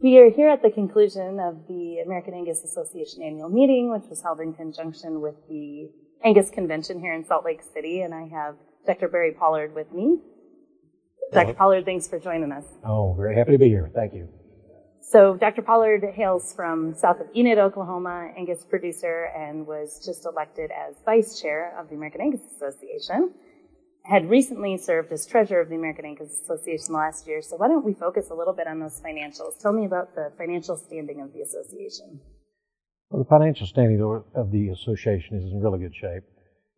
We are here at the conclusion of the American Angus Association annual meeting, which was held in conjunction with the Angus Convention here in Salt Lake City, and I have Dr. Barry Pollard with me. Dr. Pollard, thanks for joining us. Oh, very happy to be here. Thank you. So, Dr. Pollard hails from south of Enid, Oklahoma, Angus producer, and was just elected as vice chair of the American Angus Association had recently served as treasurer of the American Angus Association last year. So why don't we focus a little bit on those financials? Tell me about the financial standing of the association. Well, the financial standing of the association is in really good shape.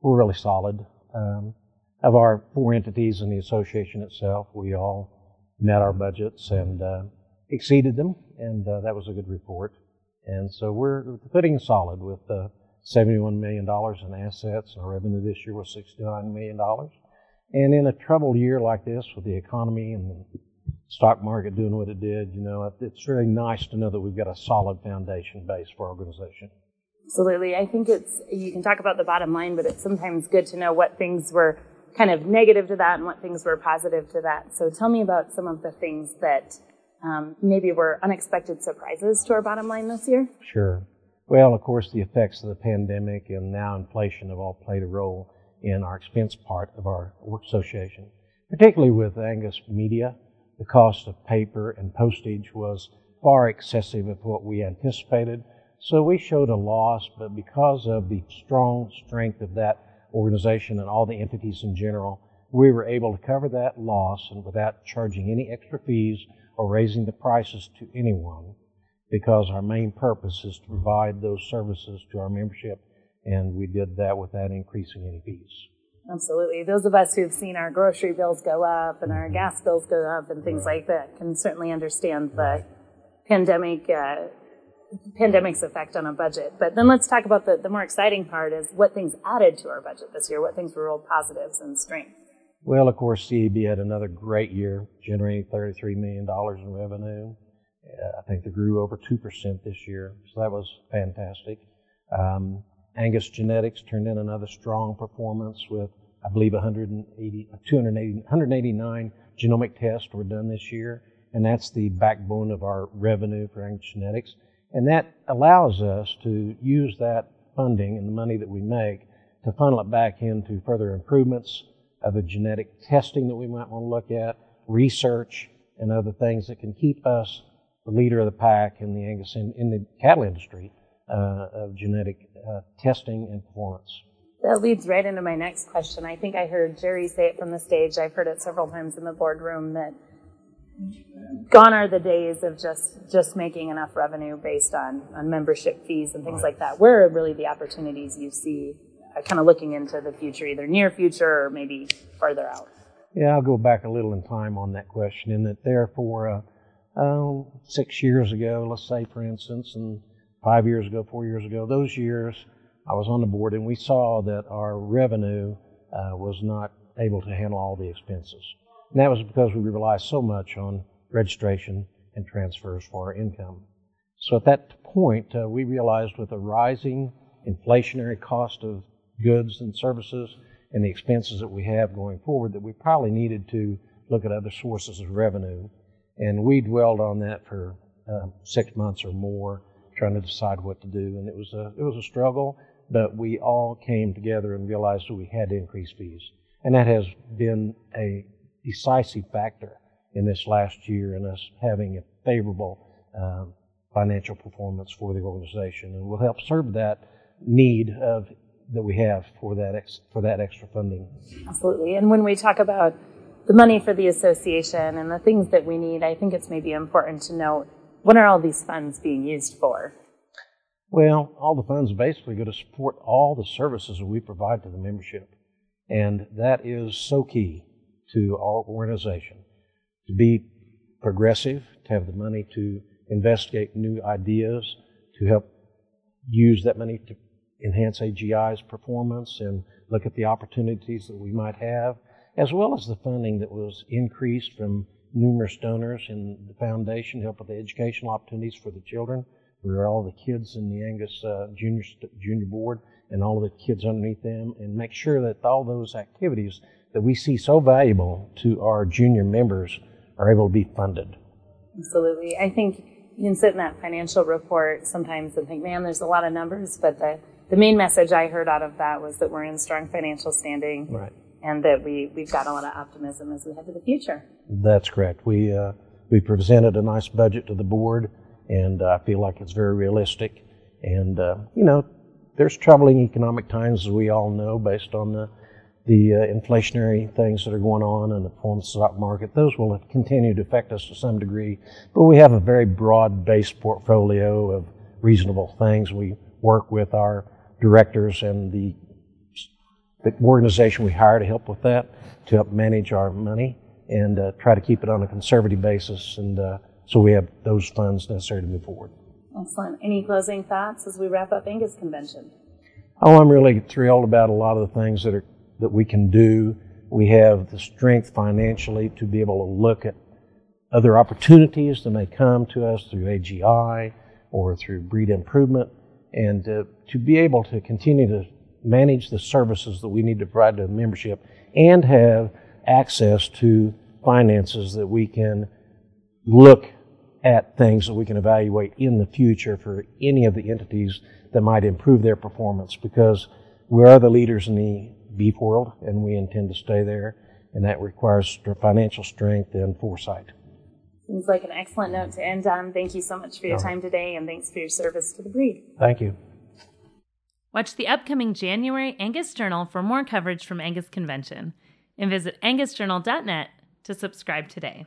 We're really solid. Um, of our four entities in the association itself, we all met our budgets and uh, exceeded them, and uh, that was a good report. And so we're footing solid with uh, $71 million in assets. Our revenue this year was $69 million. And in a troubled year like this with the economy and the stock market doing what it did, you know, it's really nice to know that we've got a solid foundation base for our organization. Absolutely. I think it's, you can talk about the bottom line, but it's sometimes good to know what things were kind of negative to that and what things were positive to that. So tell me about some of the things that um, maybe were unexpected surprises to our bottom line this year. Sure. Well, of course, the effects of the pandemic and now inflation have all played a role in our expense part of our work association. Particularly with Angus Media, the cost of paper and postage was far excessive of what we anticipated. So we showed a loss, but because of the strong strength of that organization and all the entities in general, we were able to cover that loss and without charging any extra fees or raising the prices to anyone because our main purpose is to provide those services to our membership and we did that without increasing any fees. Absolutely. Those of us who've seen our grocery bills go up and our mm-hmm. gas bills go up and things right. like that can certainly understand the right. pandemic, uh, pandemic's effect on a budget. But then let's talk about the, the more exciting part is what things added to our budget this year, what things were real positives and strengths. Well, of course, CAB had another great year, generating $33 million in revenue. Uh, I think they grew over 2% this year, so that was fantastic. Um, Angus Genetics turned in another strong performance with, I believe, 180, 280, 189 genomic tests were done this year, and that's the backbone of our revenue for Angus Genetics. And that allows us to use that funding and the money that we make to funnel it back into further improvements of the genetic testing that we might want to look at, research, and other things that can keep us the leader of the pack in the Angus in, in the cattle industry of genetic uh, testing and performance. That leads right into my next question. I think I heard Jerry say it from the stage. I've heard it several times in the boardroom that gone are the days of just just making enough revenue based on on membership fees and things like that. Where are really the opportunities you see, uh, kind of looking into the future, either near future or maybe farther out? Yeah, I'll go back a little in time on that question. In that, therefore, uh, uh, six years ago, let's say, for instance, and five years ago, four years ago, those years I was on the board and we saw that our revenue uh, was not able to handle all the expenses. And that was because we relied so much on registration and transfers for our income. So at that point, uh, we realized with a rising inflationary cost of goods and services and the expenses that we have going forward that we probably needed to look at other sources of revenue. And we dwelled on that for uh, six months or more trying to decide what to do. And it was a, it was a struggle, but we all came together and realized that we had to increase fees. And that has been a decisive factor in this last year in us having a favorable uh, financial performance for the organization and will help serve that need of that we have for that ex, for that extra funding. Absolutely. And when we talk about the money for the association and the things that we need, I think it's maybe important to note what are all these funds being used for? Well, all the funds basically go to support all the services that we provide to the membership. And that is so key to our organization. To be progressive, to have the money to investigate new ideas, to help use that money to enhance AGI's performance and look at the opportunities that we might have, as well as the funding that was increased from numerous donors in the foundation help with the educational opportunities for the children, for all the kids in the Angus uh, Junior Junior Board and all of the kids underneath them, and make sure that all those activities that we see so valuable to our junior members are able to be funded. Absolutely. I think you can sit in that financial report sometimes and think, man, there's a lot of numbers, but the, the main message I heard out of that was that we're in strong financial standing. Right. And that we, we've got a lot of optimism as we head to the future. That's correct. We, uh, we presented a nice budget to the board, and I feel like it's very realistic. And, uh, you know, there's troubling economic times, as we all know, based on the, the uh, inflationary things that are going on in the performance stock market. Those will continue to affect us to some degree, but we have a very broad-based portfolio of reasonable things. We work with our directors and the, the organization we hire to help with that, to help manage our money and uh, try to keep it on a conservative basis, and uh, so we have those funds necessary to move forward. Excellent. Any closing thoughts as we wrap up Angus Convention? Oh, I'm really thrilled about a lot of the things that are that we can do. We have the strength financially to be able to look at other opportunities that may come to us through AGI or through breed improvement, and uh, to be able to continue to manage the services that we need to provide to the membership and have access to finances that we can look at things that we can evaluate in the future for any of the entities that might improve their performance because we are the leaders in the beef world and we intend to stay there and that requires financial strength and foresight. Seems like an excellent note to end on. Thank you so much for your time today and thanks for your service to the breed. Thank you. Watch the upcoming January Angus Journal for more coverage from Angus Convention and visit angusjournal.net to subscribe today.